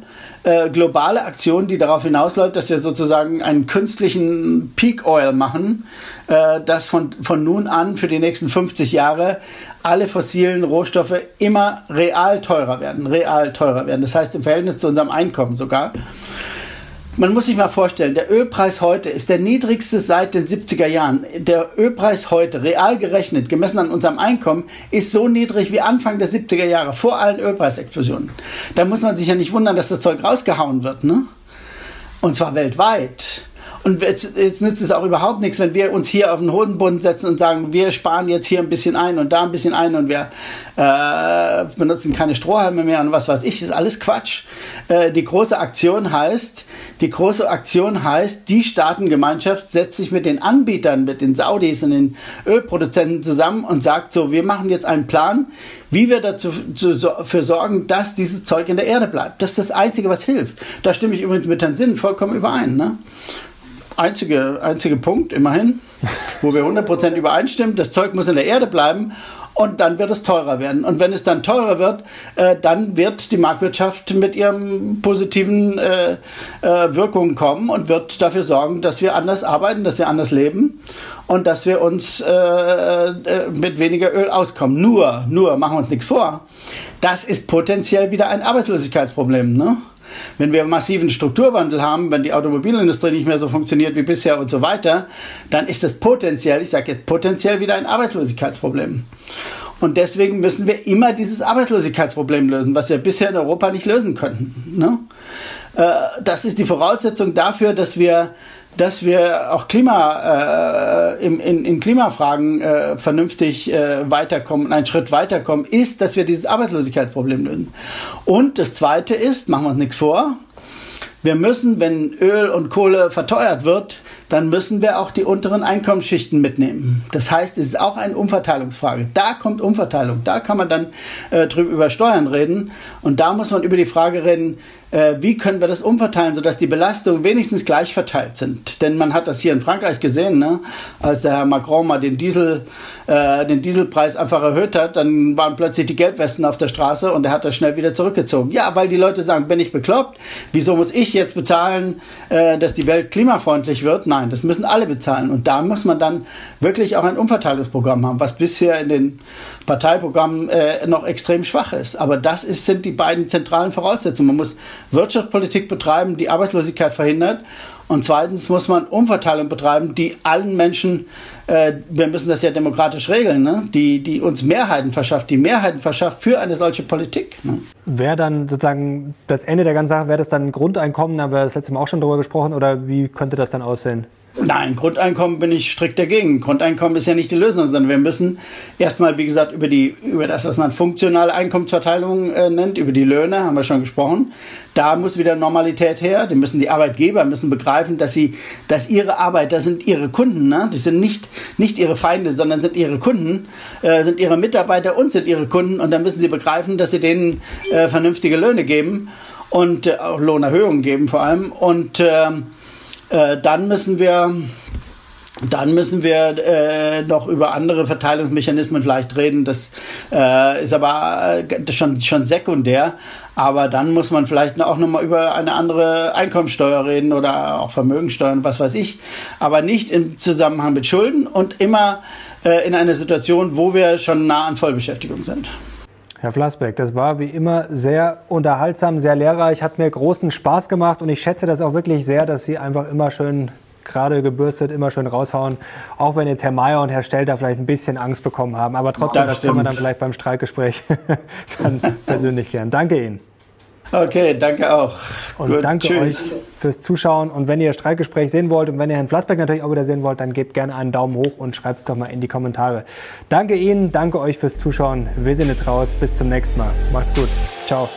Äh, globale Aktion, die darauf hinausläuft, dass wir sozusagen einen künstlichen Peak Oil machen, äh, dass von, von nun an für die nächsten 50 Jahre alle fossilen Rohstoffe immer real teurer werden. Real teurer werden. Das heißt im Verhältnis zu unserem Einkommen sogar. Man muss sich mal vorstellen, der Ölpreis heute ist der niedrigste seit den 70er Jahren. Der Ölpreis heute, real gerechnet, gemessen an unserem Einkommen, ist so niedrig wie Anfang der 70er Jahre, vor allen Ölpreisexplosionen. Da muss man sich ja nicht wundern, dass das Zeug rausgehauen wird, ne? Und zwar weltweit. Und jetzt, jetzt, nützt es auch überhaupt nichts, wenn wir uns hier auf den Hosenboden setzen und sagen, wir sparen jetzt hier ein bisschen ein und da ein bisschen ein und wir äh, benutzen keine Strohhalme mehr und was weiß ich. Das ist alles Quatsch. Äh, die große Aktion heißt, die große Aktion heißt, die Staatengemeinschaft setzt sich mit den Anbietern, mit den Saudis und den Ölproduzenten zusammen und sagt so, wir machen jetzt einen Plan, wie wir dafür sorgen, dass dieses Zeug in der Erde bleibt. Das ist das Einzige, was hilft. Da stimme ich übrigens mit Herrn Sinn vollkommen überein. Ne? Einzige, einzige Punkt, immerhin, wo wir 100% übereinstimmen. Das Zeug muss in der Erde bleiben und dann wird es teurer werden. Und wenn es dann teurer wird, äh, dann wird die Marktwirtschaft mit ihren positiven äh, äh, Wirkungen kommen und wird dafür sorgen, dass wir anders arbeiten, dass wir anders leben und dass wir uns äh, äh, mit weniger Öl auskommen. Nur, nur, machen wir uns nichts vor. Das ist potenziell wieder ein Arbeitslosigkeitsproblem. Ne? Wenn wir massiven Strukturwandel haben, wenn die Automobilindustrie nicht mehr so funktioniert wie bisher und so weiter, dann ist das potenziell, ich sage jetzt potenziell wieder ein Arbeitslosigkeitsproblem. Und deswegen müssen wir immer dieses Arbeitslosigkeitsproblem lösen, was wir bisher in Europa nicht lösen könnten. Ne? Äh, das ist die Voraussetzung dafür, dass wir dass wir auch Klima, äh, in, in, in Klimafragen äh, vernünftig äh, weiterkommen, einen Schritt weiterkommen, ist, dass wir dieses Arbeitslosigkeitsproblem lösen. Und das Zweite ist, machen wir uns nichts vor, wir müssen, wenn Öl und Kohle verteuert wird, dann müssen wir auch die unteren Einkommensschichten mitnehmen. Das heißt, es ist auch eine Umverteilungsfrage. Da kommt Umverteilung. Da kann man dann äh, drüber über Steuern reden. Und da muss man über die Frage reden, wie können wir das umverteilen, sodass die Belastungen wenigstens gleich verteilt sind. Denn man hat das hier in Frankreich gesehen, ne? als der Herr Macron mal den, Diesel, äh, den Dieselpreis einfach erhöht hat, dann waren plötzlich die Gelbwesten auf der Straße und er hat das schnell wieder zurückgezogen. Ja, weil die Leute sagen, bin ich bekloppt? Wieso muss ich jetzt bezahlen, äh, dass die Welt klimafreundlich wird? Nein, das müssen alle bezahlen. Und da muss man dann wirklich auch ein Umverteilungsprogramm haben, was bisher in den Parteiprogrammen äh, noch extrem schwach ist. Aber das ist, sind die beiden zentralen Voraussetzungen. Man muss Wirtschaftspolitik betreiben, die Arbeitslosigkeit verhindert. Und zweitens muss man Umverteilung betreiben, die allen Menschen, äh, wir müssen das ja demokratisch regeln, ne? die, die uns Mehrheiten verschafft, die Mehrheiten verschafft für eine solche Politik. Ne? Wäre dann sozusagen das Ende der ganzen Sache, wäre das dann ein Grundeinkommen, da haben wir das letzte Mal auch schon drüber gesprochen, oder wie könnte das dann aussehen? Nein, Grundeinkommen bin ich strikt dagegen. Grundeinkommen ist ja nicht die Lösung, sondern wir müssen erstmal, wie gesagt, über die, über das, was man funktionale Einkommensverteilung äh, nennt, über die Löhne, haben wir schon gesprochen. Da muss wieder Normalität her. Die müssen die Arbeitgeber müssen begreifen, dass sie, dass ihre Arbeiter sind ihre Kunden, ne? Die sind nicht, nicht ihre Feinde, sondern sind ihre Kunden, äh, sind ihre Mitarbeiter und sind ihre Kunden. Und dann müssen sie begreifen, dass sie denen äh, vernünftige Löhne geben und äh, auch Lohnerhöhungen geben vor allem. Und, ähm, äh, dann müssen wir dann müssen wir äh, noch über andere Verteilungsmechanismen vielleicht reden. Das äh, ist aber äh, schon, schon sekundär. Aber dann muss man vielleicht auch nochmal über eine andere Einkommensteuer reden oder auch Vermögensteuern, was weiß ich. Aber nicht im Zusammenhang mit Schulden und immer äh, in einer Situation, wo wir schon nah an Vollbeschäftigung sind. Herr Flassbeck, das war wie immer sehr unterhaltsam, sehr lehrreich, hat mir großen Spaß gemacht und ich schätze das auch wirklich sehr, dass Sie einfach immer schön gerade gebürstet, immer schön raushauen. Auch wenn jetzt Herr Mayer und Herr Stelter vielleicht ein bisschen Angst bekommen haben. Aber trotzdem, das, das können wir dann vielleicht beim Streikgespräch dann persönlich klären. Danke Ihnen. Okay, danke auch. Und Gut, danke tschüss. euch fürs Zuschauen. Und wenn ihr Streikgespräch sehen wollt und wenn ihr Herrn Flassbeck natürlich auch wieder sehen wollt, dann gebt gerne einen Daumen hoch und schreibt es doch mal in die Kommentare. Danke Ihnen, danke euch fürs Zuschauen. Wir sind jetzt raus. Bis zum nächsten Mal. Macht's gut. Ciao.